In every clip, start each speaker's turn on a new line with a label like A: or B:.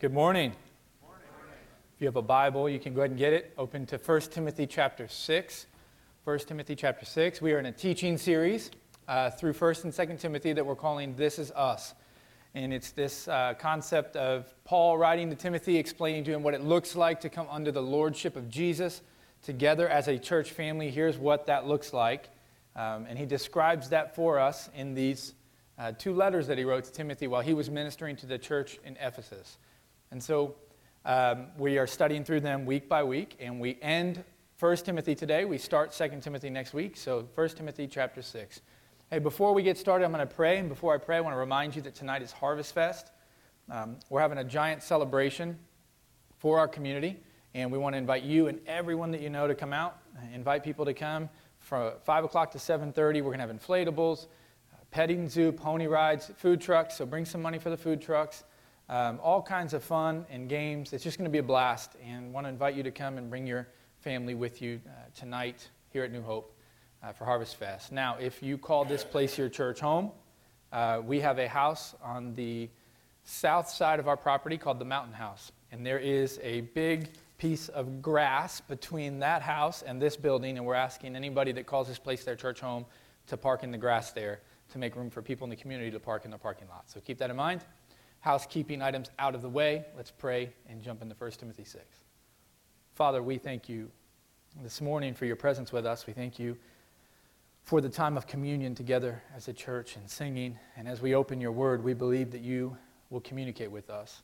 A: Good morning. If you have a Bible, you can go ahead and get it. Open to 1 Timothy chapter 6. 1 Timothy chapter 6. We are in a teaching series uh, through 1st and 2nd Timothy that we're calling This Is Us. And it's this uh, concept of Paul writing to Timothy, explaining to him what it looks like to come under the lordship of Jesus together as a church family. Here's what that looks like. Um, and he describes that for us in these uh, two letters that he wrote to Timothy while he was ministering to the church in Ephesus. And so um, we are studying through them week by week, and we end 1 Timothy today. We start 2 Timothy next week. So 1 Timothy chapter 6. Hey, before we get started, I'm going to pray. And before I pray, I want to remind you that tonight is Harvest Fest. Um, we're having a giant celebration for our community, and we want to invite you and everyone that you know to come out. Invite people to come from 5 o'clock to 7.30. We're going to have inflatables, uh, petting zoo, pony rides, food trucks. So bring some money for the food trucks. Um, all kinds of fun and games. It's just going to be a blast, and want to invite you to come and bring your family with you uh, tonight here at New Hope uh, for Harvest Fest. Now, if you call this place your church home, uh, we have a house on the south side of our property called the Mountain House, and there is a big piece of grass between that house and this building, and we're asking anybody that calls this place their church home to park in the grass there to make room for people in the community to park in the parking lot. So keep that in mind housekeeping items out of the way, let's pray and jump into 1 Timothy 6. Father, we thank you this morning for your presence with us. We thank you for the time of communion together as a church and singing. And as we open your word, we believe that you will communicate with us.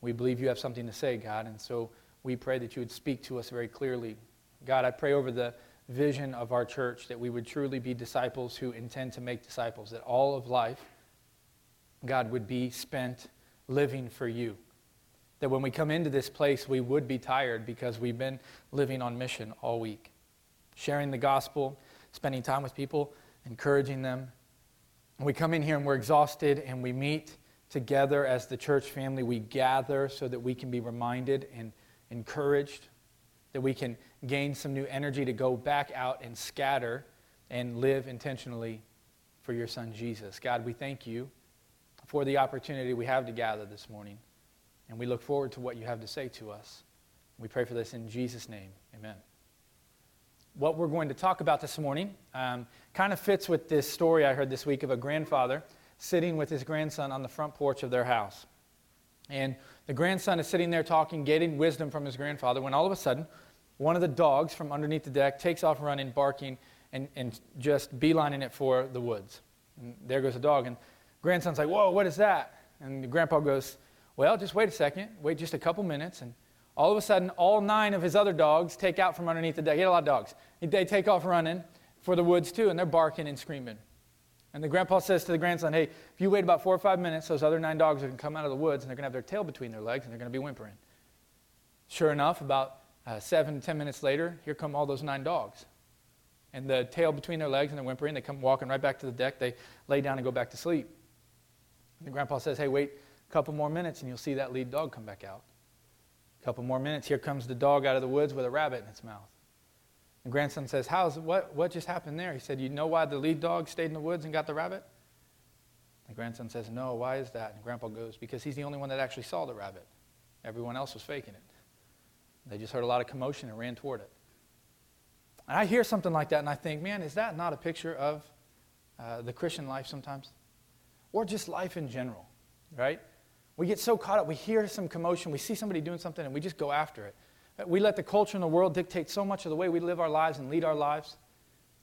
A: We believe you have something to say, God. And so we pray that you would speak to us very clearly. God, I pray over the vision of our church that we would truly be disciples who intend to make disciples, that all of life, God, would be spent living for you. That when we come into this place, we would be tired because we've been living on mission all week, sharing the gospel, spending time with people, encouraging them. And we come in here and we're exhausted and we meet together as the church family. We gather so that we can be reminded and encouraged, that we can gain some new energy to go back out and scatter and live intentionally for your son Jesus. God, we thank you for the opportunity we have to gather this morning. And we look forward to what you have to say to us. We pray for this in Jesus' name. Amen. What we're going to talk about this morning um, kind of fits with this story I heard this week of a grandfather sitting with his grandson on the front porch of their house. And the grandson is sitting there talking, getting wisdom from his grandfather, when all of a sudden, one of the dogs from underneath the deck takes off running, barking, and, and just beelining it for the woods. And there goes the dog. And Grandson's like, Whoa, what is that? And the grandpa goes, Well, just wait a second. Wait just a couple minutes. And all of a sudden, all nine of his other dogs take out from underneath the deck. He had a lot of dogs. They take off running for the woods too, and they're barking and screaming. And the grandpa says to the grandson, Hey, if you wait about four or five minutes, those other nine dogs are going to come out of the woods and they're going to have their tail between their legs and they're going to be whimpering. Sure enough, about uh, seven, ten minutes later, here come all those nine dogs. And the tail between their legs and they're whimpering. They come walking right back to the deck. They lay down and go back to sleep. And grandpa says, Hey, wait a couple more minutes and you'll see that lead dog come back out. A couple more minutes, here comes the dog out of the woods with a rabbit in its mouth. And grandson says, How's what what just happened there? He said, You know why the lead dog stayed in the woods and got the rabbit? The grandson says, No, why is that? And grandpa goes, Because he's the only one that actually saw the rabbit. Everyone else was faking it. They just heard a lot of commotion and ran toward it. And I hear something like that and I think, man, is that not a picture of uh, the Christian life sometimes? Or just life in general, right? We get so caught up, we hear some commotion, we see somebody doing something, and we just go after it. We let the culture in the world dictate so much of the way we live our lives and lead our lives.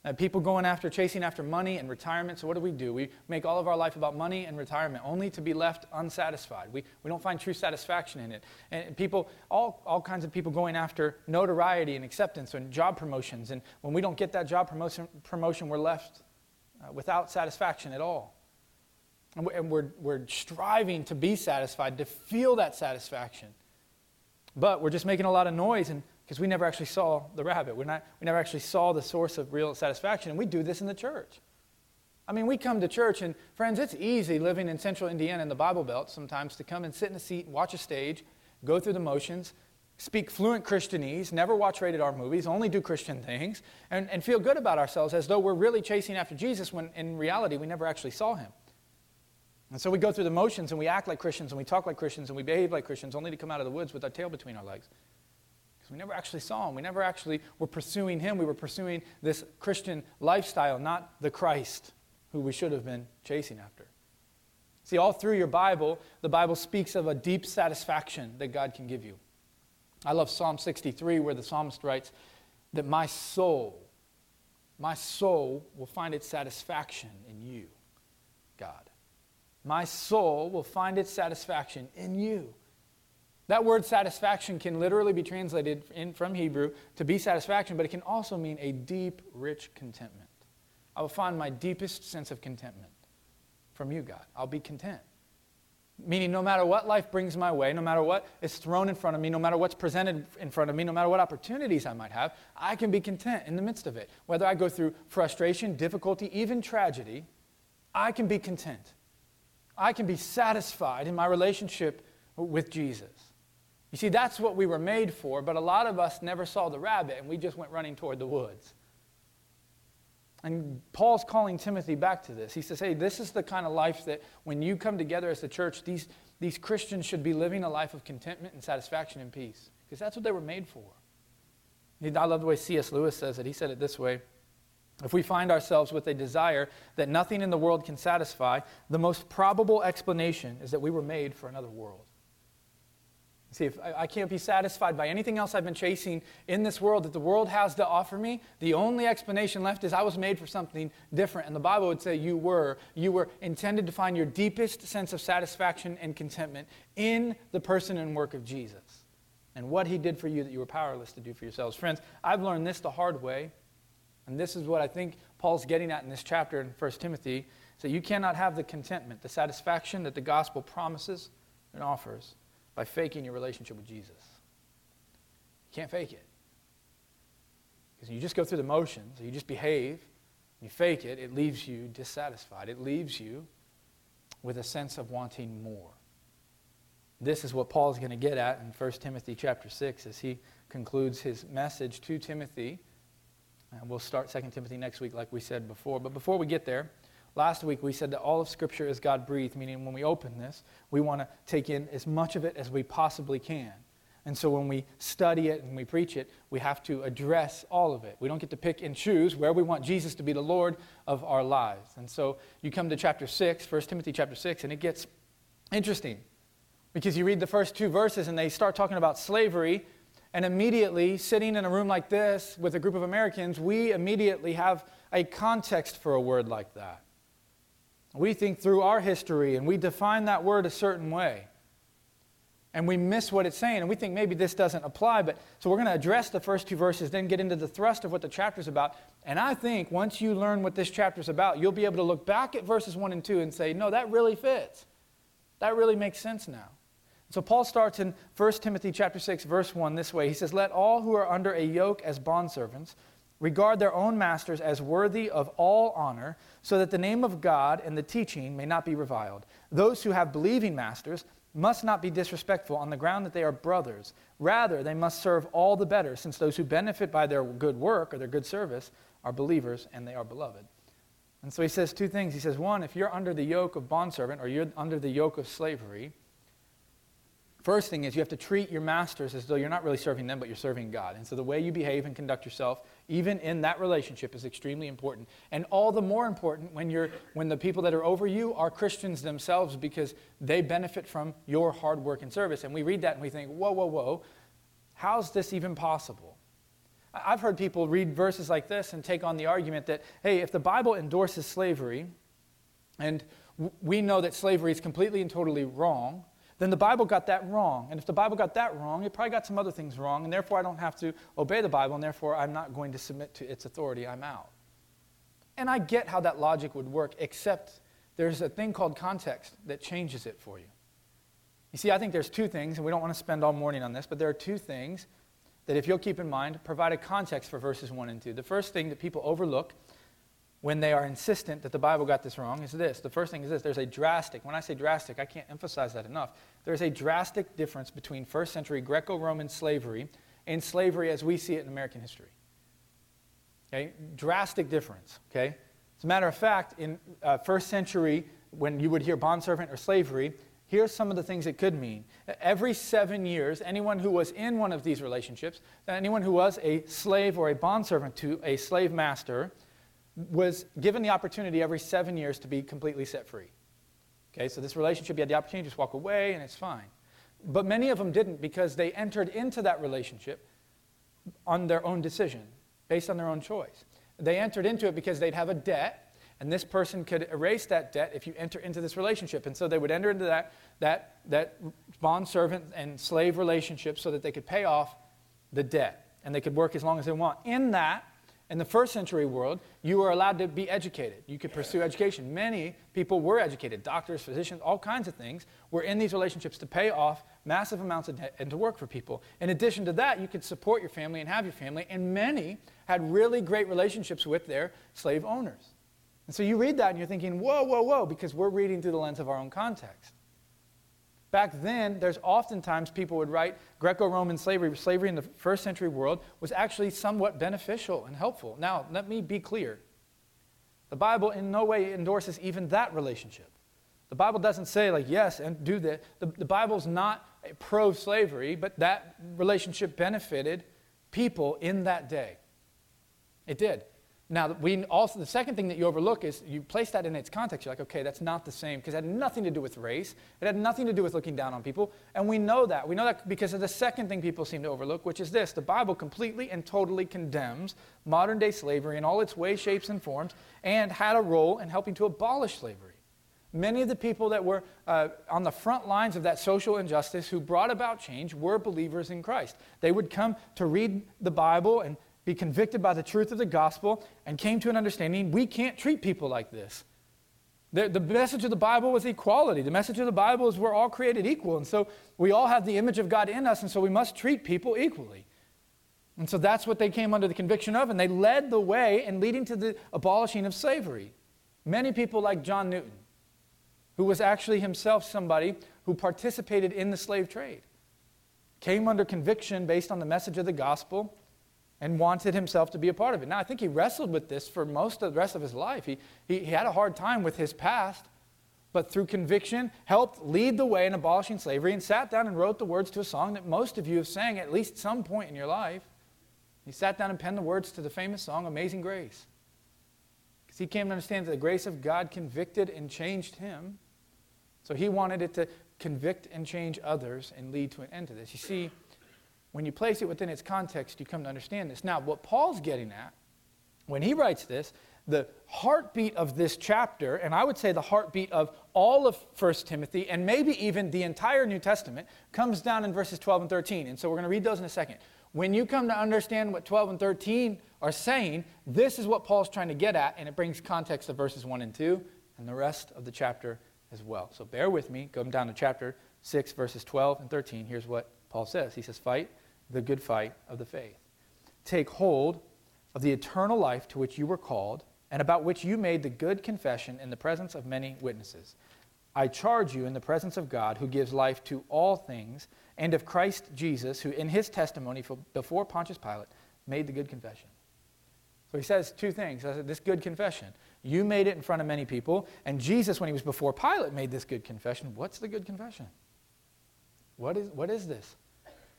A: Uh, people going after, chasing after money and retirement. So, what do we do? We make all of our life about money and retirement, only to be left unsatisfied. We, we don't find true satisfaction in it. And people, all, all kinds of people going after notoriety and acceptance and job promotions. And when we don't get that job promotion, promotion we're left uh, without satisfaction at all. And we're, we're striving to be satisfied, to feel that satisfaction. But we're just making a lot of noise because we never actually saw the rabbit. We're not, we never actually saw the source of real satisfaction. And we do this in the church. I mean, we come to church, and friends, it's easy living in central Indiana in the Bible Belt sometimes to come and sit in a seat and watch a stage, go through the motions, speak fluent Christianese, never watch rated R movies, only do Christian things, and, and feel good about ourselves as though we're really chasing after Jesus when in reality we never actually saw him. And so we go through the motions and we act like Christians and we talk like Christians and we behave like Christians only to come out of the woods with our tail between our legs. Because we never actually saw him. We never actually were pursuing him. We were pursuing this Christian lifestyle, not the Christ who we should have been chasing after. See, all through your Bible, the Bible speaks of a deep satisfaction that God can give you. I love Psalm 63, where the psalmist writes that my soul, my soul will find its satisfaction in you, God. My soul will find its satisfaction in you. That word satisfaction can literally be translated in, from Hebrew to be satisfaction, but it can also mean a deep, rich contentment. I will find my deepest sense of contentment from you, God. I'll be content. Meaning, no matter what life brings my way, no matter what is thrown in front of me, no matter what's presented in front of me, no matter what opportunities I might have, I can be content in the midst of it. Whether I go through frustration, difficulty, even tragedy, I can be content. I can be satisfied in my relationship with Jesus. You see, that's what we were made for, but a lot of us never saw the rabbit and we just went running toward the woods. And Paul's calling Timothy back to this. He says, hey, this is the kind of life that when you come together as the church, these, these Christians should be living a life of contentment and satisfaction and peace, because that's what they were made for. I love the way C.S. Lewis says it. He said it this way If we find ourselves with a desire that nothing in the world can satisfy, the most probable explanation is that we were made for another world. See, if I can't be satisfied by anything else I've been chasing in this world that the world has to offer me, the only explanation left is I was made for something different. And the Bible would say you were. You were intended to find your deepest sense of satisfaction and contentment in the person and work of Jesus and what he did for you that you were powerless to do for yourselves. Friends, I've learned this the hard way. And this is what I think Paul's getting at in this chapter in 1 Timothy. So you cannot have the contentment, the satisfaction that the gospel promises and offers by faking your relationship with Jesus. You can't fake it. Because you just go through the motions, you just behave, you fake it, it leaves you dissatisfied. It leaves you with a sense of wanting more. This is what Paul is going to get at in 1 Timothy chapter 6 as he concludes his message to Timothy. And we'll start 2 Timothy next week, like we said before. But before we get there, Last week we said that all of Scripture is God breathed, meaning when we open this, we want to take in as much of it as we possibly can. And so when we study it and we preach it, we have to address all of it. We don't get to pick and choose where we want Jesus to be the Lord of our lives. And so you come to chapter 6, 1 Timothy chapter 6, and it gets interesting because you read the first two verses and they start talking about slavery. And immediately, sitting in a room like this with a group of Americans, we immediately have a context for a word like that. We think through our history and we define that word a certain way. And we miss what it's saying, and we think maybe this doesn't apply. But so we're going to address the first two verses, then get into the thrust of what the chapter's about. And I think once you learn what this chapter's about, you'll be able to look back at verses one and two and say, no, that really fits. That really makes sense now. So Paul starts in 1 Timothy chapter 6, verse 1 this way. He says, Let all who are under a yoke as bondservants regard their own masters as worthy of all honor, so that the name of God and the teaching may not be reviled. Those who have believing masters must not be disrespectful on the ground that they are brothers. Rather, they must serve all the better, since those who benefit by their good work or their good service are believers and they are beloved. And so he says two things. He says, one, if you're under the yoke of bondservant or you're under the yoke of slavery, First thing is you have to treat your masters as though you're not really serving them, but you're serving God. And so the way you behave and conduct yourself, even in that relationship, is extremely important. And all the more important when, you're, when the people that are over you are Christians themselves because they benefit from your hard work and service. And we read that and we think, whoa, whoa, whoa, how's this even possible? I've heard people read verses like this and take on the argument that, hey, if the Bible endorses slavery, and we know that slavery is completely and totally wrong, then the Bible got that wrong. And if the Bible got that wrong, it probably got some other things wrong, and therefore I don't have to obey the Bible, and therefore I'm not going to submit to its authority. I'm out. And I get how that logic would work, except there's a thing called context that changes it for you. You see, I think there's two things, and we don't want to spend all morning on this, but there are two things that, if you'll keep in mind, provide a context for verses 1 and 2. The first thing that people overlook when they are insistent that the Bible got this wrong is this. The first thing is this there's a drastic, when I say drastic, I can't emphasize that enough. There's a drastic difference between first century Greco Roman slavery and slavery as we see it in American history. Okay? Drastic difference. Okay? As a matter of fact, in uh, first century when you would hear bondservant or slavery, here's some of the things it could mean. Every seven years, anyone who was in one of these relationships, anyone who was a slave or a bondservant to a slave master, was given the opportunity every seven years to be completely set free. Okay, so this relationship, you had the opportunity to just walk away and it's fine. But many of them didn't because they entered into that relationship on their own decision, based on their own choice. They entered into it because they'd have a debt, and this person could erase that debt if you enter into this relationship. And so they would enter into that, that, that bond servant and slave relationship so that they could pay off the debt and they could work as long as they want. In that, in the first century world, you were allowed to be educated. You could pursue education. Many people were educated doctors, physicians, all kinds of things were in these relationships to pay off massive amounts of debt and to work for people. In addition to that, you could support your family and have your family, and many had really great relationships with their slave owners. And so you read that and you're thinking, whoa, whoa, whoa, because we're reading through the lens of our own context. Back then, there's oftentimes people would write Greco Roman slavery, slavery in the first century world was actually somewhat beneficial and helpful. Now, let me be clear. The Bible in no way endorses even that relationship. The Bible doesn't say, like, yes, and do that. The, the Bible's not pro slavery, but that relationship benefited people in that day. It did. Now, we also, the second thing that you overlook is you place that in its context. You're like, okay, that's not the same because it had nothing to do with race. It had nothing to do with looking down on people. And we know that. We know that because of the second thing people seem to overlook, which is this the Bible completely and totally condemns modern day slavery in all its ways, shapes, and forms and had a role in helping to abolish slavery. Many of the people that were uh, on the front lines of that social injustice who brought about change were believers in Christ. They would come to read the Bible and be convicted by the truth of the gospel, and came to an understanding we can't treat people like this. The, the message of the Bible was equality. The message of the Bible is we're all created equal. And so we all have the image of God in us, and so we must treat people equally. And so that's what they came under the conviction of, and they led the way in leading to the abolishing of slavery. Many people, like John Newton, who was actually himself somebody who participated in the slave trade, came under conviction based on the message of the gospel and wanted himself to be a part of it. Now, I think he wrestled with this for most of the rest of his life. He, he, he had a hard time with his past, but through conviction, helped lead the way in abolishing slavery and sat down and wrote the words to a song that most of you have sang at least some point in your life. He sat down and penned the words to the famous song, Amazing Grace. Because he came to understand that the grace of God convicted and changed him. So he wanted it to convict and change others and lead to an end to this. You see, when you place it within its context, you come to understand this. Now, what Paul's getting at, when he writes this, the heartbeat of this chapter, and I would say the heartbeat of all of 1 Timothy, and maybe even the entire New Testament, comes down in verses 12 and 13. And so we're going to read those in a second. When you come to understand what 12 and 13 are saying, this is what Paul's trying to get at, and it brings context to verses 1 and 2 and the rest of the chapter as well. So bear with me. Go down to chapter 6, verses 12 and 13. Here's what Paul says He says, Fight the good fight of the faith. Take hold of the eternal life to which you were called and about which you made the good confession in the presence of many witnesses. I charge you in the presence of God, who gives life to all things, and of Christ Jesus, who in his testimony before Pontius Pilate made the good confession. So he says two things. This good confession. You made it in front of many people, and Jesus, when he was before Pilate, made this good confession. What's the good confession? What is, what is this?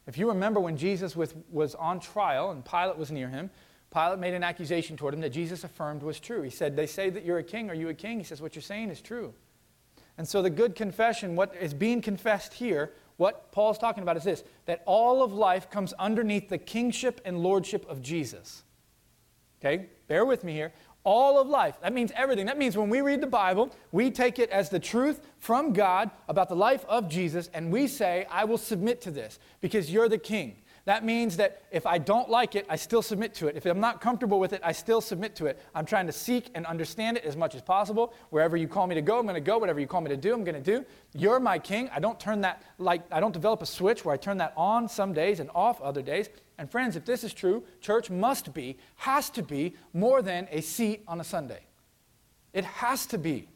A: If you remember when Jesus was, was on trial and Pilate was near him, Pilate made an accusation toward him that Jesus affirmed was true. He said, They say that you're a king. Are you a king? He says, What you're saying is true. And so the good confession, what is being confessed here, what Paul's talking about is this that all of life comes underneath the kingship and lordship of Jesus. Okay? Bear with me here all of life. That means everything. That means when we read the Bible, we take it as the truth from God about the life of Jesus, and we say, I will submit to this because you're the king. That means that if I don't like it, I still submit to it. If I'm not comfortable with it, I still submit to it. I'm trying to seek and understand it as much as possible. Wherever you call me to go, I'm going to go. Whatever you call me to do, I'm going to do. You're my king. I don't turn that like I don't develop a switch where I turn that on some days and off other days. And friends, if this is true, church must be, has to be more than a seat on a Sunday. It has to be.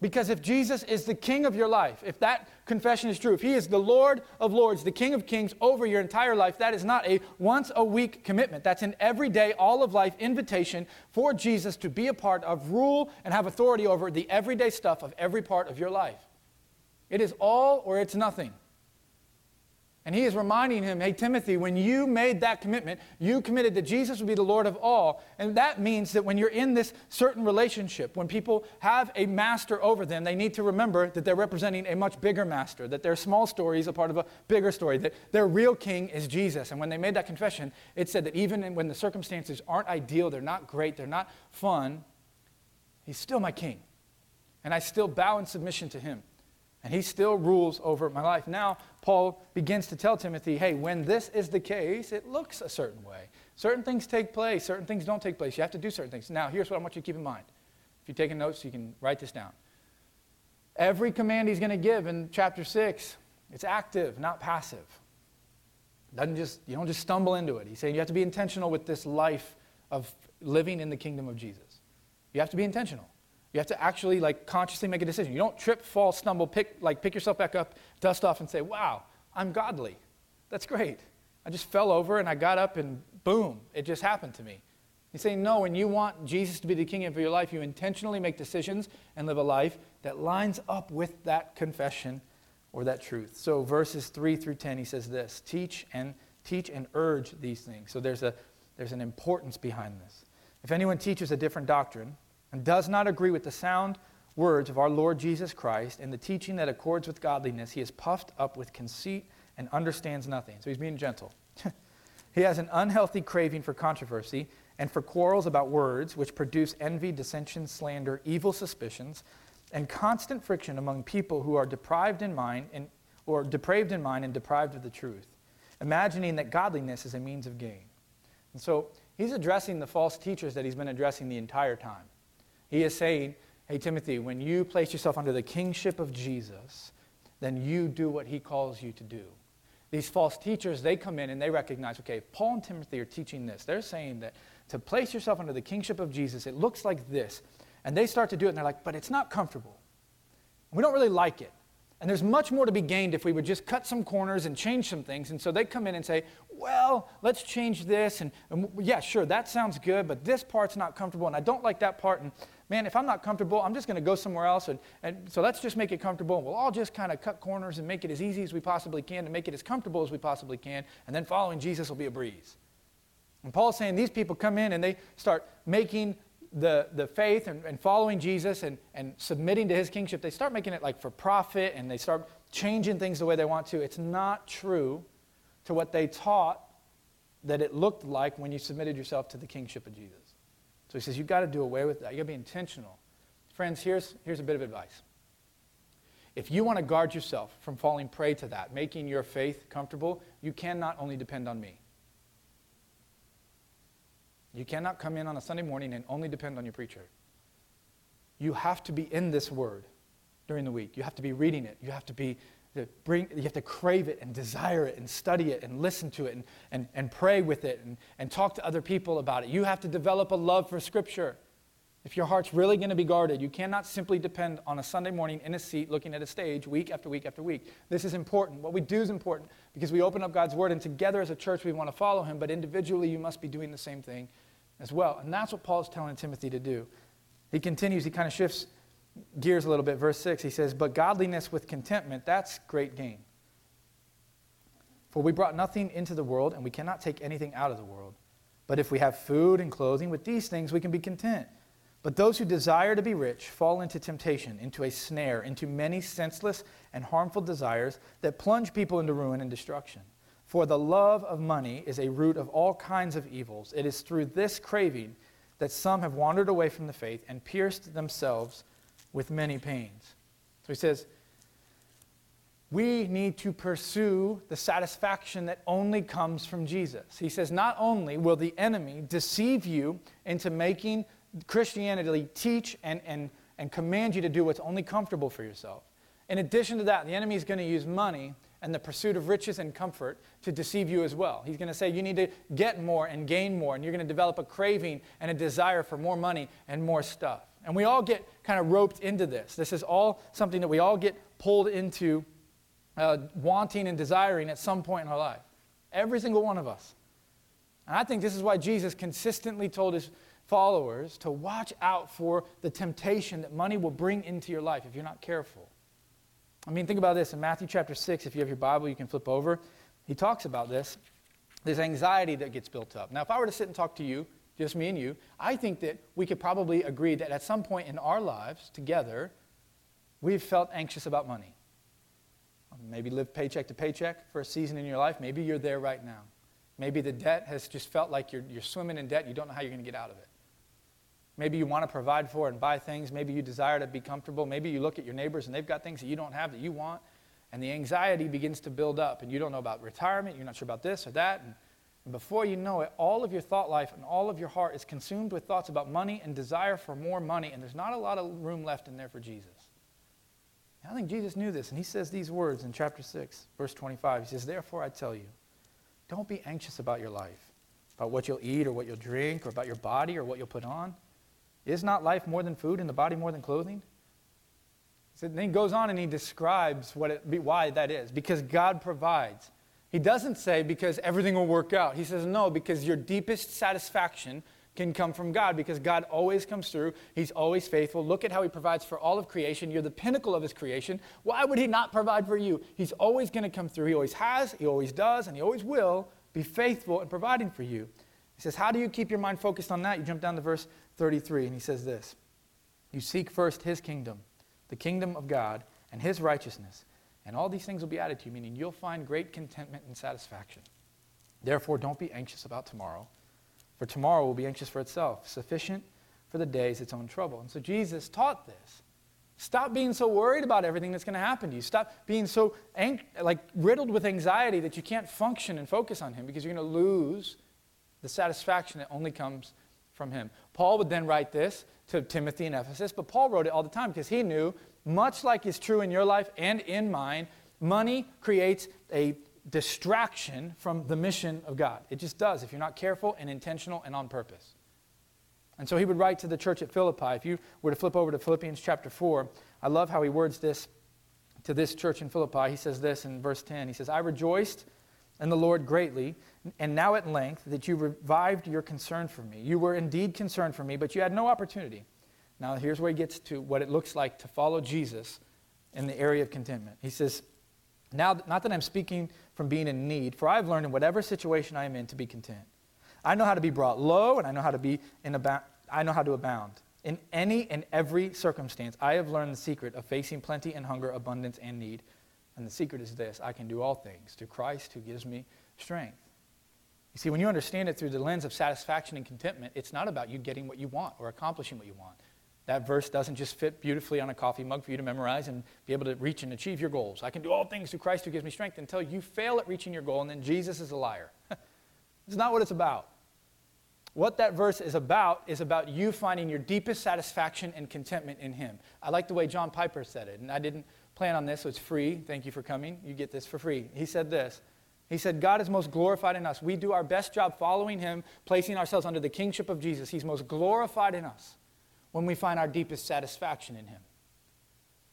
A: Because if Jesus is the king of your life, if that confession is true, if he is the Lord of lords, the king of kings over your entire life, that is not a once a week commitment. That's an everyday, all of life invitation for Jesus to be a part of, rule, and have authority over the everyday stuff of every part of your life. It is all or it's nothing. And he is reminding him, hey, Timothy, when you made that commitment, you committed that Jesus would be the Lord of all. And that means that when you're in this certain relationship, when people have a master over them, they need to remember that they're representing a much bigger master, that their small story is a part of a bigger story, that their real king is Jesus. And when they made that confession, it said that even when the circumstances aren't ideal, they're not great, they're not fun, he's still my king. And I still bow in submission to him. And he still rules over my life. Now, Paul begins to tell Timothy, hey, when this is the case, it looks a certain way. Certain things take place, certain things don't take place. You have to do certain things. Now, here's what I want you to keep in mind. If you're taking notes, you can write this down. Every command he's going to give in chapter 6, it's active, not passive. Doesn't just, you don't just stumble into it. He's saying you have to be intentional with this life of living in the kingdom of Jesus. You have to be intentional. You have to actually like consciously make a decision. You don't trip, fall, stumble, pick like pick yourself back up, dust off and say, "Wow, I'm godly." That's great. I just fell over and I got up and boom, it just happened to me. He's saying, no, when you want Jesus to be the king of your life, you intentionally make decisions and live a life that lines up with that confession or that truth. So verses 3 through 10, he says this teach and teach and urge these things. So there's a there's an importance behind this. If anyone teaches a different doctrine, and does not agree with the sound words of our Lord Jesus Christ and the teaching that accords with godliness, he is puffed up with conceit and understands nothing. So he's being gentle. he has an unhealthy craving for controversy and for quarrels about words, which produce envy, dissension, slander, evil suspicions, and constant friction among people who are deprived in mind and, or depraved in mind and deprived of the truth, imagining that godliness is a means of gain. And so he's addressing the false teachers that he's been addressing the entire time. He is saying, hey, Timothy, when you place yourself under the kingship of Jesus, then you do what he calls you to do. These false teachers, they come in and they recognize, okay, Paul and Timothy are teaching this. They're saying that to place yourself under the kingship of Jesus, it looks like this. And they start to do it and they're like, but it's not comfortable. We don't really like it. And there's much more to be gained if we would just cut some corners and change some things. And so they come in and say, well, let's change this. And, and yeah, sure, that sounds good, but this part's not comfortable. And I don't like that part. And man, if I'm not comfortable, I'm just going to go somewhere else. And, and so let's just make it comfortable. And we'll all just kind of cut corners and make it as easy as we possibly can to make it as comfortable as we possibly can. And then following Jesus will be a breeze. And Paul's saying these people come in and they start making the, the faith and, and following Jesus and, and submitting to his kingship, they start making it like for profit and they start changing things the way they want to. It's not true to what they taught that it looked like when you submitted yourself to the kingship of Jesus. So he says, You've got to do away with that. You've got to be intentional. Friends, here's, here's a bit of advice. If you want to guard yourself from falling prey to that, making your faith comfortable, you cannot only depend on me. You cannot come in on a Sunday morning and only depend on your preacher. You have to be in this word during the week. You have to be reading it. You have to be to bring, you have to crave it and desire it and study it and listen to it and, and, and pray with it and, and talk to other people about it. You have to develop a love for Scripture. If your heart's really going to be guarded, you cannot simply depend on a Sunday morning in a seat looking at a stage week after week after week. This is important. What we do is important because we open up God's Word, and together as a church we want to follow Him, but individually you must be doing the same thing as well. And that's what Paul's telling Timothy to do. He continues, he kind of shifts gears a little bit. Verse 6, he says, But godliness with contentment, that's great gain. For we brought nothing into the world, and we cannot take anything out of the world. But if we have food and clothing, with these things we can be content. But those who desire to be rich fall into temptation, into a snare, into many senseless and harmful desires that plunge people into ruin and destruction. For the love of money is a root of all kinds of evils. It is through this craving that some have wandered away from the faith and pierced themselves with many pains. So he says, we need to pursue the satisfaction that only comes from Jesus. He says, not only will the enemy deceive you into making Christianity teach and, and, and command you to do what's only comfortable for yourself. In addition to that, the enemy is going to use money and the pursuit of riches and comfort to deceive you as well. He's going to say you need to get more and gain more, and you're going to develop a craving and a desire for more money and more stuff. And we all get kind of roped into this. This is all something that we all get pulled into uh, wanting and desiring at some point in our life. Every single one of us. And I think this is why Jesus consistently told his followers to watch out for the temptation that money will bring into your life if you're not careful. I mean, think about this. In Matthew chapter 6, if you have your Bible, you can flip over. He talks about this. There's anxiety that gets built up. Now, if I were to sit and talk to you, just me and you, I think that we could probably agree that at some point in our lives together, we've felt anxious about money. Maybe live paycheck to paycheck for a season in your life. Maybe you're there right now. Maybe the debt has just felt like you're, you're swimming in debt. You don't know how you're going to get out of it. Maybe you want to provide for and buy things. Maybe you desire to be comfortable. Maybe you look at your neighbors and they've got things that you don't have that you want. And the anxiety begins to build up. And you don't know about retirement. You're not sure about this or that. And, and before you know it, all of your thought life and all of your heart is consumed with thoughts about money and desire for more money. And there's not a lot of room left in there for Jesus. I think Jesus knew this. And he says these words in chapter 6, verse 25. He says, Therefore I tell you, don't be anxious about your life, about what you'll eat or what you'll drink, or about your body or what you'll put on. Is not life more than food and the body more than clothing? So then he goes on and he describes what it, why that is. Because God provides. He doesn't say because everything will work out. He says no, because your deepest satisfaction can come from God because God always comes through. He's always faithful. Look at how He provides for all of creation. You're the pinnacle of His creation. Why would He not provide for you? He's always going to come through. He always has, He always does, and He always will be faithful in providing for you. He says, How do you keep your mind focused on that? You jump down to verse 33, and he says this You seek first his kingdom, the kingdom of God, and his righteousness, and all these things will be added to you, meaning you'll find great contentment and satisfaction. Therefore, don't be anxious about tomorrow, for tomorrow will be anxious for itself. Sufficient for the day is its own trouble. And so Jesus taught this. Stop being so worried about everything that's going to happen to you. Stop being so ang- like riddled with anxiety that you can't function and focus on him because you're going to lose the satisfaction that only comes from him. Paul would then write this to Timothy in Ephesus, but Paul wrote it all the time because he knew, much like is true in your life and in mine, money creates a distraction from the mission of God. It just does if you're not careful and intentional and on purpose. And so he would write to the church at Philippi. If you were to flip over to Philippians chapter 4, I love how he words this to this church in Philippi. He says this in verse 10. He says, I rejoiced in the Lord greatly and now at length that you revived your concern for me. You were indeed concerned for me, but you had no opportunity. Now, here's where he gets to what it looks like to follow Jesus in the area of contentment. He says, Now, not that I'm speaking from being in need, for I've learned in whatever situation I am in to be content. I know how to be brought low, and I know how to be in about, I know how to abound. In any and every circumstance, I have learned the secret of facing plenty and hunger, abundance and need. And the secret is this I can do all things through Christ who gives me strength. You see, when you understand it through the lens of satisfaction and contentment, it's not about you getting what you want or accomplishing what you want. That verse doesn't just fit beautifully on a coffee mug for you to memorize and be able to reach and achieve your goals. I can do all things through Christ who gives me strength until you fail at reaching your goal, and then Jesus is a liar. it's not what it's about. What that verse is about is about you finding your deepest satisfaction and contentment in Him. I like the way John Piper said it, and I didn't plan on this, so it's free. Thank you for coming. You get this for free. He said this he said, God is most glorified in us. We do our best job following Him, placing ourselves under the kingship of Jesus. He's most glorified in us when we find our deepest satisfaction in Him.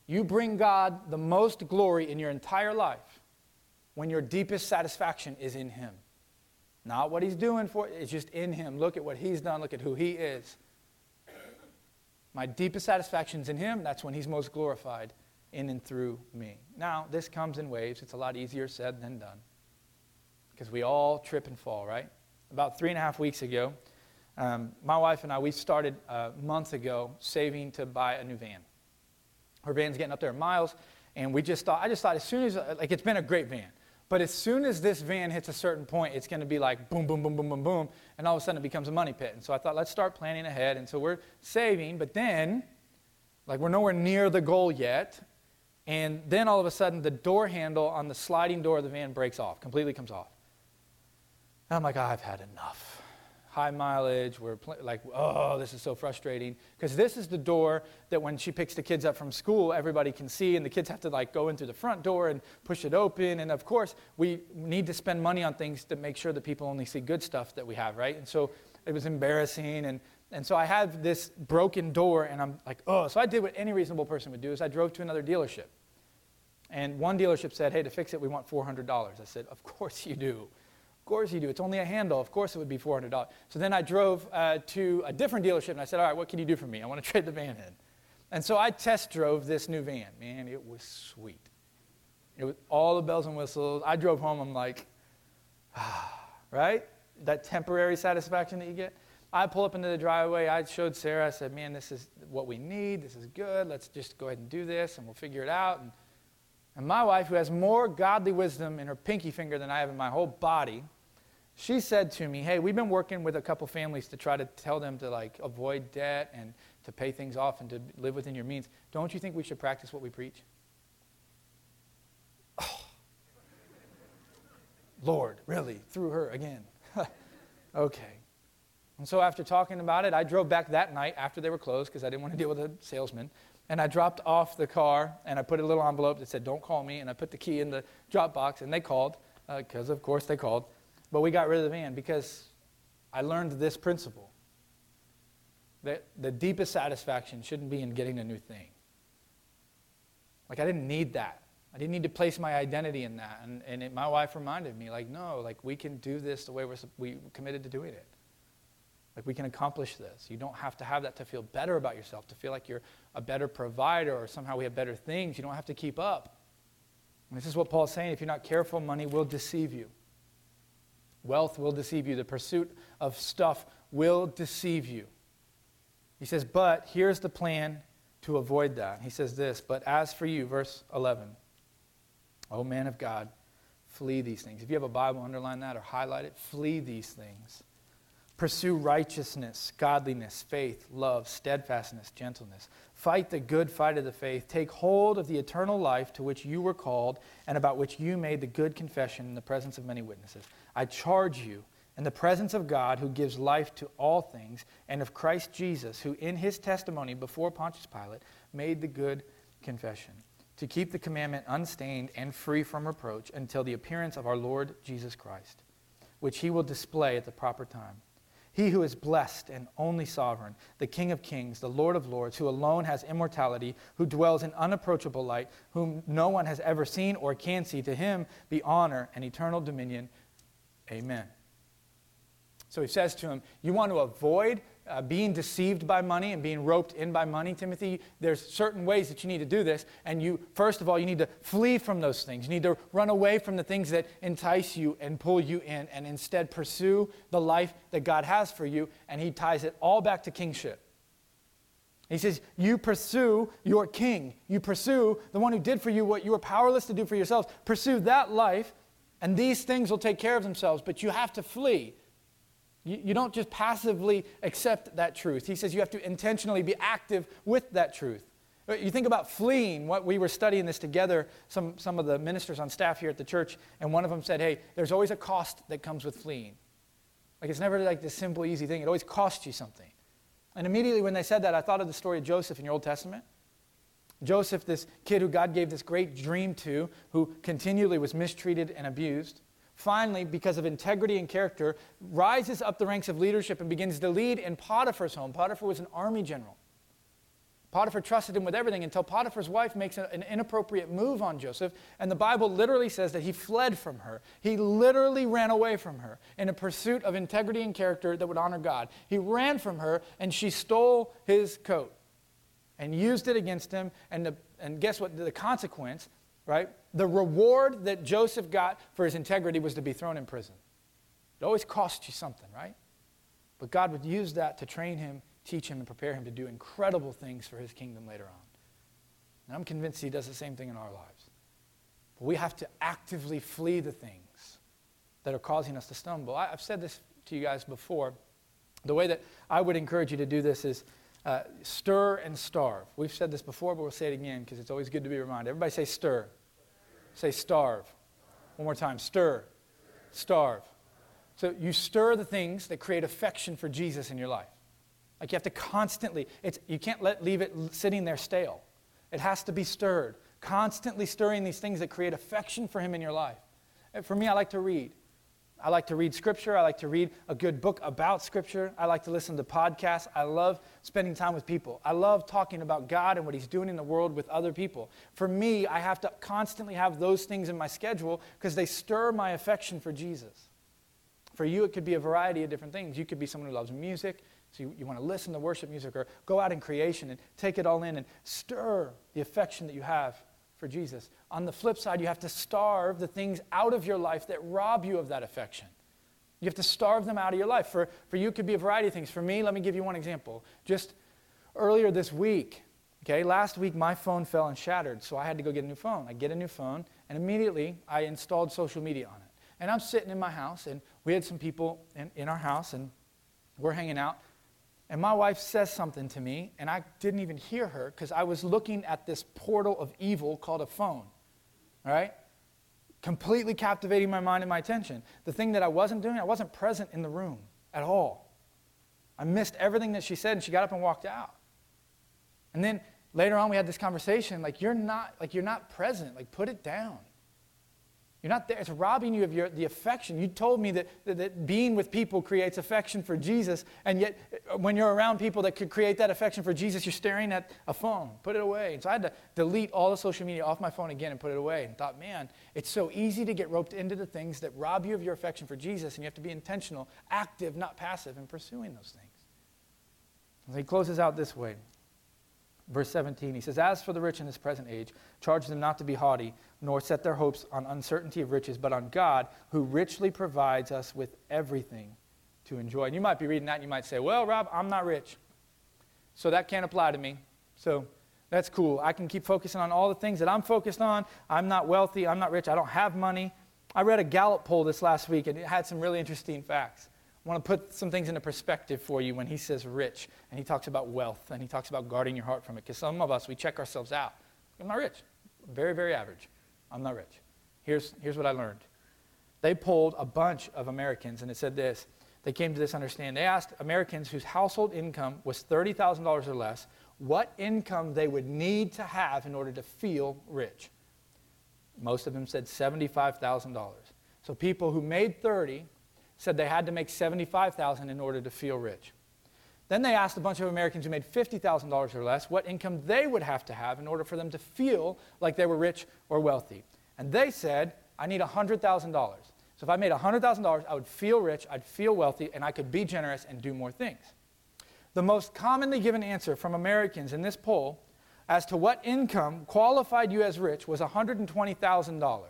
A: You bring God the most glory in your entire life when your deepest satisfaction is in Him. Not what He's doing for it's just in Him. Look at what He's done, look at who He is. My deepest satisfaction is in Him. That's when He's most glorified in and through me. Now, this comes in waves. It's a lot easier said than done because we all trip and fall, right? About three and a half weeks ago, um, my wife and I, we started a month ago saving to buy a new van. Her van's getting up there in miles, and we just thought, I just thought as soon as, like, it's been a great van. But as soon as this van hits a certain point, it's going to be like boom, boom, boom, boom, boom, boom, and all of a sudden it becomes a money pit. And so I thought, let's start planning ahead. And so we're saving, but then, like, we're nowhere near the goal yet. And then all of a sudden, the door handle on the sliding door of the van breaks off, completely comes off. And I'm like, I've had enough. High mileage, we're pl- like, oh, this is so frustrating. Because this is the door that when she picks the kids up from school, everybody can see, and the kids have to like go in through the front door and push it open. And of course, we need to spend money on things to make sure that people only see good stuff that we have, right? And so it was embarrassing. And And so I have this broken door, and I'm like, oh. So I did what any reasonable person would do is I drove to another dealership. And one dealership said, hey, to fix it, we want $400. I said, of course you do. Of course you do. It's only a handle. Of course it would be $400. So then I drove uh, to a different dealership, and I said, all right, what can you do for me? I want to trade the van in. And so I test drove this new van. Man, it was sweet. It was all the bells and whistles. I drove home, I'm like, ah, right? That temporary satisfaction that you get. I pull up into the driveway. I showed Sarah, I said, man, this is what we need. This is good. Let's just go ahead and do this, and we'll figure it out. And, and my wife, who has more godly wisdom in her pinky finger than I have in my whole body, she said to me, hey, we've been working with a couple families to try to tell them to like avoid debt and to pay things off and to live within your means. Don't you think we should practice what we preach? Oh. Lord, really? Through her again. okay. And so after talking about it, I drove back that night after they were closed because I didn't want to deal with a salesman. And I dropped off the car and I put a little envelope that said, Don't call me. And I put the key in the drop box and they called because, uh, of course, they called. But we got rid of the van because I learned this principle that the deepest satisfaction shouldn't be in getting a new thing. Like, I didn't need that. I didn't need to place my identity in that. And, and it, my wife reminded me, like, no, like, we can do this the way we're, we committed to doing it. Like, we can accomplish this. You don't have to have that to feel better about yourself, to feel like you're a better provider or somehow we have better things. You don't have to keep up. And this is what Paul's saying. If you're not careful, money will deceive you. Wealth will deceive you. The pursuit of stuff will deceive you. He says, but here's the plan to avoid that. He says this, but as for you, verse 11, O man of God, flee these things. If you have a Bible, underline that or highlight it. Flee these things. Pursue righteousness, godliness, faith, love, steadfastness, gentleness. Fight the good fight of the faith. Take hold of the eternal life to which you were called and about which you made the good confession in the presence of many witnesses. I charge you in the presence of God who gives life to all things and of Christ Jesus, who in his testimony before Pontius Pilate made the good confession, to keep the commandment unstained and free from reproach until the appearance of our Lord Jesus Christ, which he will display at the proper time. He who is blessed and only sovereign, the King of kings, the Lord of lords, who alone has immortality, who dwells in unapproachable light, whom no one has ever seen or can see, to him be honor and eternal dominion. Amen. So he says to him, You want to avoid uh, being deceived by money and being roped in by money, Timothy, there's certain ways that you need to do this. And you, first of all, you need to flee from those things. You need to run away from the things that entice you and pull you in, and instead pursue the life that God has for you. And he ties it all back to kingship. He says, You pursue your king. You pursue the one who did for you what you were powerless to do for yourselves. Pursue that life, and these things will take care of themselves, but you have to flee. You, don't just passively accept that truth. He says you have to intentionally be active with that truth. Uh, you think about fleeing, what we were studying this together, some, some of the ministers on staff here at the church, and one of them said, Hey, there's always a cost that comes with fleeing. Like it's never like this simple, easy thing, it always costs you something. And immediately when they said that, I thought of the story of Joseph in your Old Testament. Joseph, this kid who God gave this great dream to, who continually was mistreated and abused finally, because of integrity and character, rises up the ranks of leadership and begins to lead in Potiphar's home. Potiphar was an army general. Potiphar trusted him with everything until Potiphar's wife makes an inappropriate move on Joseph, and the Bible literally says that he fled from her. He literally ran away from her in a pursuit of integrity and character that would honor God. He ran from her, and she stole his coat and used it against him. And, the, and guess what? The consequence right? The reward that Joseph got for his integrity was to be thrown in prison. It always costs you something, right? But God would use that to train him, teach him, and prepare him to do incredible things for his kingdom later on. And I'm convinced he does the same thing in our lives. But we have to actively flee the things that are causing us to stumble. I, have said this to you guys before. The way that I would encourage you to do this is uh, stir and starve. We've said this before, but we'll say it again because it's always good to be reminded. Everybody say stir. Say starve. One more time stir, starve. So you stir the things that create affection for Jesus in your life. Like you have to constantly, it's, you can't let, leave it sitting there stale. It has to be stirred. Constantly stirring these things that create affection for Him in your life. For me, I like to read. I like to read scripture. I like to read a good book about scripture. I like to listen to podcasts. I love spending time with people. I love talking about God and what He's doing in the world with other people. For me, I have to constantly have those things in my schedule because they stir my affection for Jesus. For you, it could be a variety of different things. You could be someone who loves music, so you, you want to listen to worship music, or go out in creation and take it all in and stir the affection that you have for Jesus. On the flip side, you have to starve the things out of your life that rob you of that affection. You have to starve them out of your life. For, for you, could be a variety of things. For me, let me give you one example. Just earlier this week, okay, last week my phone fell and shattered, so I had to go get a new phone. I get a new phone, and immediately I installed social media on it. And I'm sitting in my house, and we had some people in, in our house, and we're hanging out. And my wife says something to me, and I didn't even hear her because I was looking at this portal of evil called a phone. Right? Completely captivating my mind and my attention. The thing that I wasn't doing, I wasn't present in the room at all. I missed everything that she said, and she got up and walked out. And then later on, we had this conversation like, you're not, like, you're not present. Like, put it down. You're not there. It's robbing you of your, the affection. You told me that, that, that, being with people creates affection for Jesus, and yet uh, when you're around people that could create that affection for Jesus, you're staring at a phone. Put it away. So I had to delete all the social media off my phone again and put it away and thought, man, it's so easy to get roped into the things that rob you of your affection for Jesus, and you have to be intentional, active, not passive, in pursuing those things. And he closes out this way Verse 17, he says, As for the rich in this present age, charge them not to be haughty, nor set their hopes on uncertainty of riches, but on God, who richly provides us with everything to enjoy. And you might be reading that and you might say, Well, Rob, I'm not rich. So that can't apply to me. So that's cool. I can keep focusing on all the things that I'm focused on. I'm not wealthy. I'm not rich. I don't have money. I read a Gallup poll this last week and it had some really interesting facts. I want to put some things into perspective for you when he says rich and he talks about wealth and he talks about guarding your heart from it. Because some of us, we check ourselves out. I'm not rich. very, very average. I'm not rich. Here's, here's what I learned. They polled a bunch of Americans and it said this. They came to this understanding. They asked Americans whose household income was $30,000 or less what income they would need to have in order to feel rich. Most of them said $75,000. So people who made 30 said they had to make 75,000 in order to feel rich. Then they asked a bunch of Americans who made $50,000 or less what income they would have to have in order for them to feel like they were rich or wealthy. And they said, I need $100,000. So if I made $100,000, I would feel rich, I'd feel wealthy, and I could be generous and do more things. The most commonly given answer from Americans in this poll as to what income qualified you as rich was $120,000.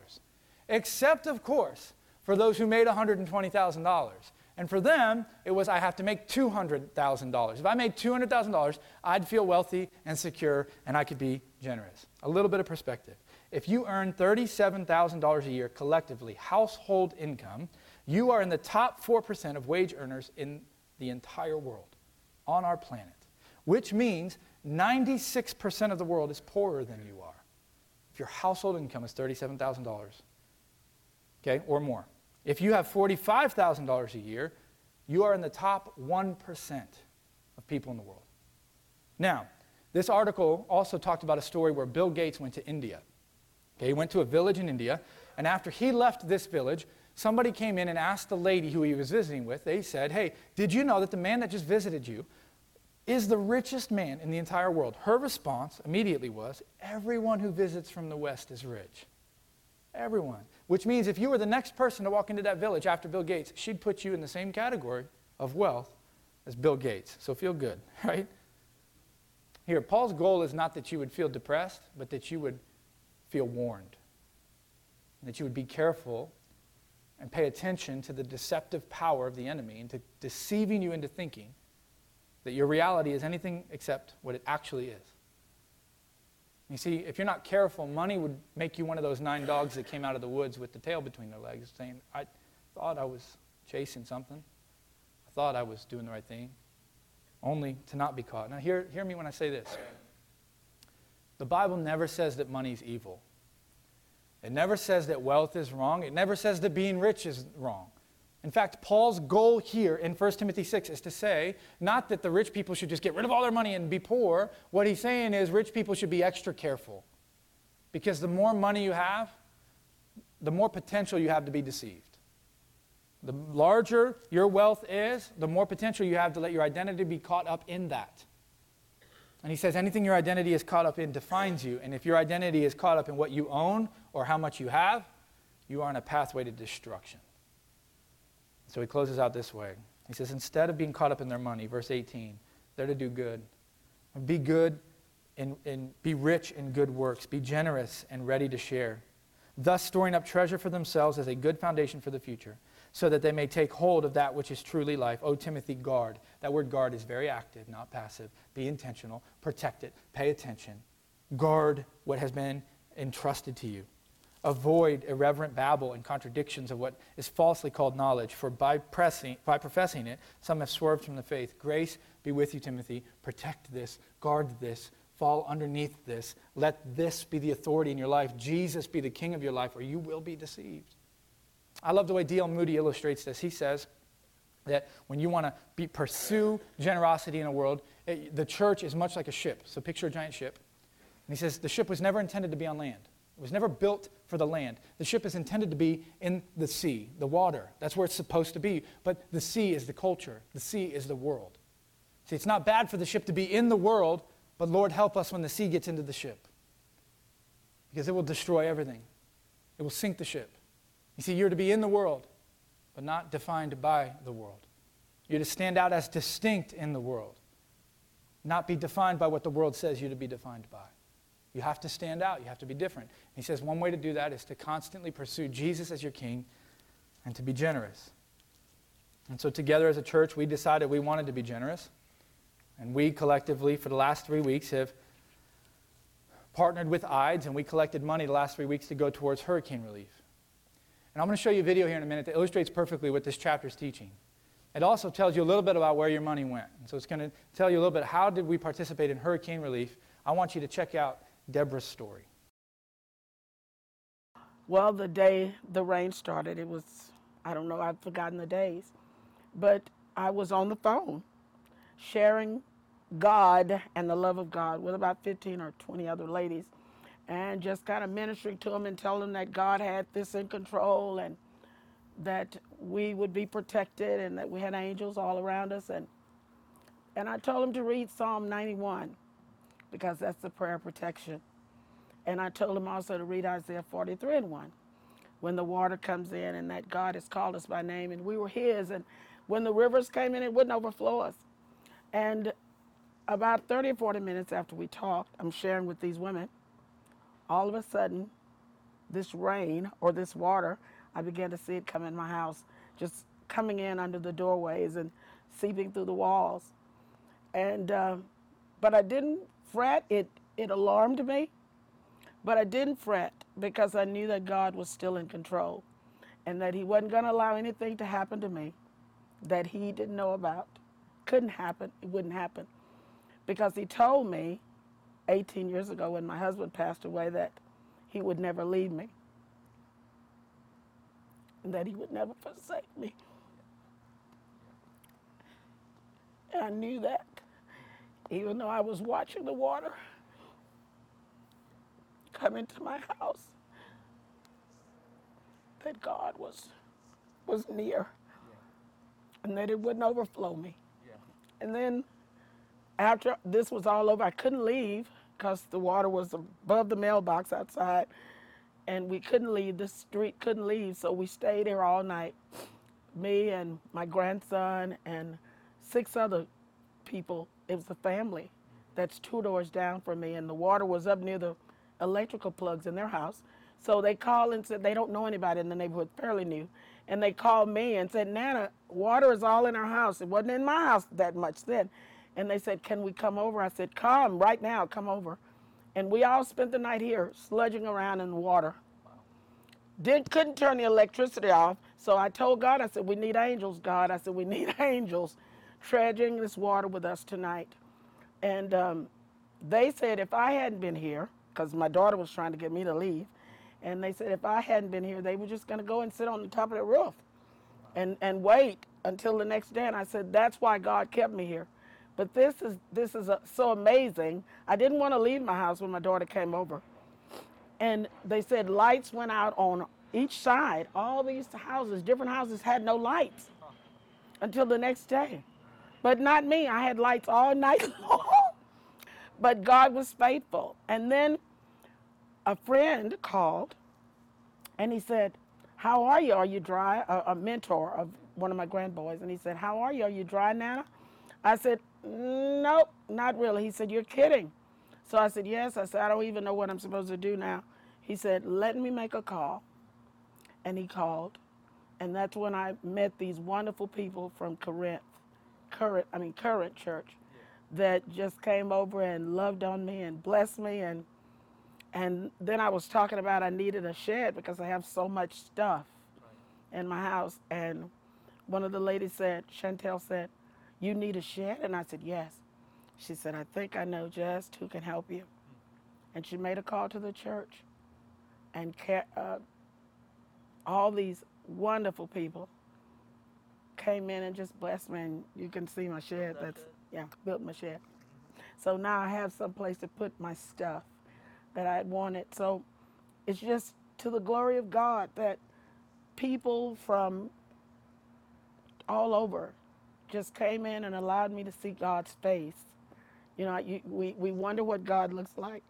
A: Except, of course, for those who made $120,000. And for them, it was I have to make $200,000. If I made $200,000, I'd feel wealthy and secure and I could be generous. A little bit of perspective. If you earn $37,000 a year collectively, household income, you are in the top 4% of wage earners in the entire world, on our planet, which means 96% of the world is poorer than you are. If your household income is $37,000, okay, or more. If you have $45,000 a year, you are in the top 1% of people in the world. Now, this article also talked about a story where Bill Gates went to India. Okay, he went to a village in India, and after he left this village, somebody came in and asked the lady who he was visiting with, they said, Hey, did you know that the man that just visited you is the richest man in the entire world? Her response immediately was, Everyone who visits from the West is rich. Everyone. Which means if you were the next person to walk into that village after Bill Gates, she'd put you in the same category of wealth as Bill Gates. So feel good, right? Here, Paul's goal is not that you would feel depressed, but that you would feel warned. That you would be careful and pay attention to the deceptive power of the enemy and to deceiving you into thinking that your reality is anything except what it actually is. You see, if you're not careful, money would make you one of those nine dogs that came out of the woods with the tail between their legs, saying, I thought I was chasing something. I thought I was doing the right thing, only to not be caught. Now, hear, hear me when I say this. The Bible never says that money is evil. It never says that wealth is wrong. It never says that being rich is wrong. In fact, Paul's goal here in 1 Timothy 6 is to say not that the rich people should just get rid of all their money and be poor. What he's saying is rich people should be extra careful. Because the more money you have, the more potential you have to be deceived. The larger your wealth is, the more potential you have to let your identity be caught up in that. And he says anything your identity is caught up in defines you. And if your identity is caught up in what you own or how much you have, you are on a pathway to destruction. So he closes out this way. He says, instead of being caught up in their money, verse 18, they're to do good. Be good and, and be rich in good works. Be generous and ready to share. Thus, storing up treasure for themselves as a good foundation for the future, so that they may take hold of that which is truly life. O Timothy, guard. That word guard is very active, not passive. Be intentional, protect it, pay attention. Guard what has been entrusted to you. Avoid irreverent babble and contradictions of what is falsely called knowledge, for by, pressing, by professing it, some have swerved from the faith. Grace be with you, Timothy. Protect this, guard this, fall underneath this. Let this be the authority in your life. Jesus be the king of your life, or you will be deceived. I love the way D.L. Moody illustrates this. He says that when you want to pursue generosity in a world, it, the church is much like a ship. So picture a giant ship. And he says the ship was never intended to be on land. It was never built for the land. The ship is intended to be in the sea, the water. That's where it's supposed to be. But the sea is the culture, the sea is the world. See, it's not bad for the ship to be in the world, but Lord, help us when the sea gets into the ship. Because it will destroy everything, it will sink the ship. You see, you're to be in the world, but not defined by the world. You're to stand out as distinct in the world, not be defined by what the world says you to be defined by. You have to stand out. You have to be different. He says one way to do that is to constantly pursue Jesus as your king and to be generous. And so, together as a church, we decided we wanted to be generous. And we collectively, for the last three weeks, have partnered with IDES and we collected money the last three weeks to go towards hurricane relief. And I'm going to show you a video here in a minute that illustrates perfectly what this chapter is teaching. It also tells you a little bit about where your money went. And so it's going to tell you a little bit how did we participate in hurricane relief. I want you to check out Deborah's story?
B: Well, the day the rain started, it was, I don't know, I've forgotten the days, but I was on the phone sharing God and the love of God with about 15 or 20 other ladies and just kind of ministering to them and telling them that God had this in control and that we would be protected and that we had angels all around us. And, and I told them to read Psalm 91 because that's the prayer of protection. And I told him also to read Isaiah 43 and 1. When the water comes in and that God has called us by name and we were his and when the rivers came in it wouldn't overflow us. And about 30 or 40 minutes after we talked, I'm sharing with these women, all of a sudden this rain or this water, I began to see it come in my house, just coming in under the doorways and seeping through the walls. And uh, but I didn't fret. It, it alarmed me, but I didn't fret because I knew that God was still in control and that He wasn't going to allow anything to happen to me that He didn't know about. Couldn't happen. It wouldn't happen. Because He told me 18 years ago when my husband passed away that He would never leave me and that He would never forsake me. And I knew that even though I was watching the water come into my house, that God was was near and that it wouldn't overflow me. And then after this was all over, I couldn't leave because the water was above the mailbox outside and we couldn't leave the street couldn't leave. So we stayed there all night me and my grandson and six other people it was a family that's two doors down from me, and the water was up near the electrical plugs in their house. So they called and said they don't know anybody in the neighborhood, fairly new. And they called me and said, Nana, water is all in our house. It wasn't in my house that much then. And they said, Can we come over? I said, Come right now, come over. And we all spent the night here, sludging around in the water. Did, couldn't turn the electricity off. So I told God, I said, We need angels, God. I said, We need angels trudging this water with us tonight. And um, they said if I hadn't been here, because my daughter was trying to get me to leave, and they said if I hadn't been here, they were just going to go and sit on the top of the roof and, and wait until the next day. And I said, that's why God kept me here. But this is, this is a, so amazing. I didn't want to leave my house when my daughter came over. And they said lights went out on each side, all these houses, different houses had no lights until the next day. But not me. I had lights all night long. but God was faithful. And then a friend called and he said, How are you? Are you dry? A, a mentor of one of my grandboys. And he said, How are you? Are you dry, Nana? I said, Nope, not really. He said, You're kidding. So I said, Yes. I said, I don't even know what I'm supposed to do now. He said, Let me make a call. And he called. And that's when I met these wonderful people from Corinth, current, I mean, current church that just came over and loved on me and blessed me and and then I was talking about I needed a shed because I have so much stuff in my house. And one of the ladies said, Chantel said, You need a shed? And I said, Yes. She said, I think I know just who can help you. And she made a call to the church. And uh, all these wonderful people came in and just blessed me. And you can see my shed. That's, yeah, built my shed. So now I have some place to put my stuff that I wanted. So it's just to the glory of God that people from all over just came in and allowed me to see God's face. You know, you, we, we wonder what God looks like.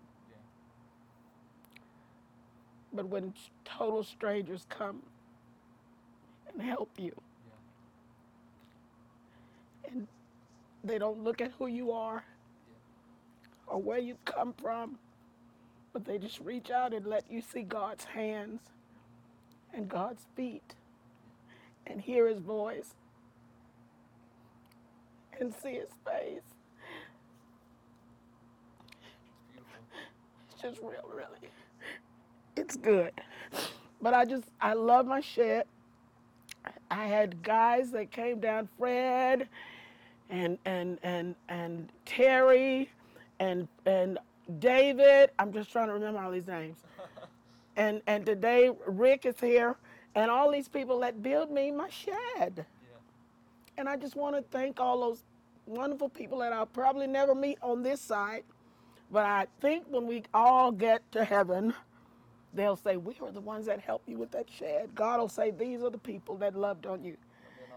B: But when total strangers come and help you. And they don't look at who you are or where you come from, but they just reach out and let you see God's hands and God's feet and hear his voice and see his face. It's just real, really. It's good. But I just, I love my shit. I had guys that came down, Fred and and and and Terry and and David, I'm just trying to remember all these names. and and today Rick is here, and all these people that build me my shed. Yeah. And I just want to thank all those wonderful people that I'll probably never meet on this side. But I think when we all get to heaven, they'll say, We were the ones that helped you with that shed. God will say, These are the people that loved on you.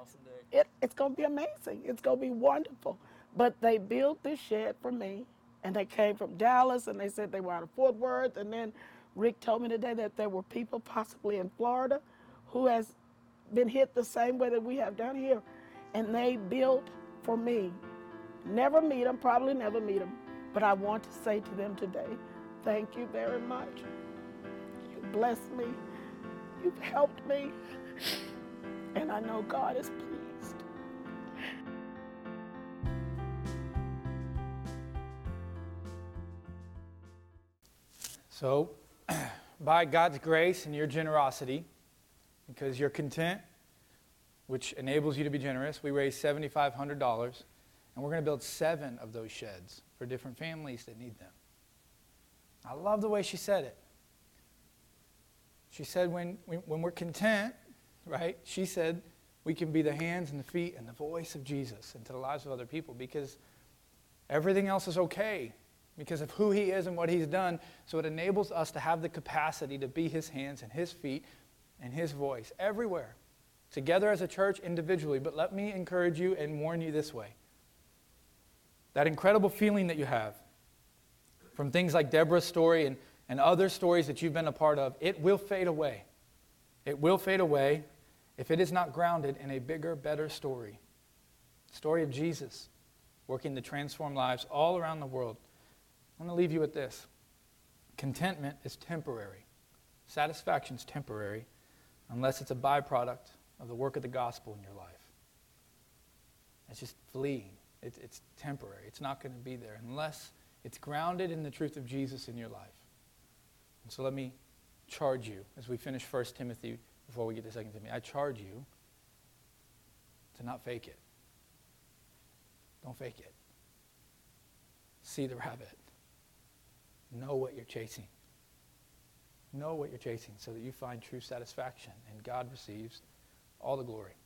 B: Awesome it, it's going to be amazing. It's going to be wonderful. But they built this shed for me and they came from Dallas and they said they were out of Fort Worth. And then Rick told me today that there were people possibly in Florida who has been hit the same way that we have down here. And they built for me. Never meet them, probably never meet them. But I want to say to them today, thank you very much. Blessed me. You've helped me. And I know God is pleased.
A: So, by God's grace and your generosity, because you're content, which enables you to be generous, we raised $7,500, and we're going to build seven of those sheds for different families that need them. I love the way she said it. She said, when, when we're content, right, she said, we can be the hands and the feet and the voice of Jesus into the lives of other people because everything else is okay because of who he is and what he's done. So it enables us to have the capacity to be his hands and his feet and his voice everywhere, together as a church, individually. But let me encourage you and warn you this way that incredible feeling that you have from things like Deborah's story and, and other stories that you've been a part of, it will fade away. It will fade away if it is not grounded in a bigger, better story. Story of Jesus working to transform lives all around the world. I want to leave you with this contentment is temporary, satisfaction is temporary unless it's a byproduct of the work of the gospel in your life. It's just fleeing, it's, it's temporary. It's not going to be there unless it's grounded in the truth of Jesus in your life. And so let me charge you as we finish 1 Timothy before we get to 2 Timothy. I charge you to not fake it. Don't fake it. See the rabbit. Know what you're chasing. Know what you're chasing so that you find true satisfaction and God receives all the glory.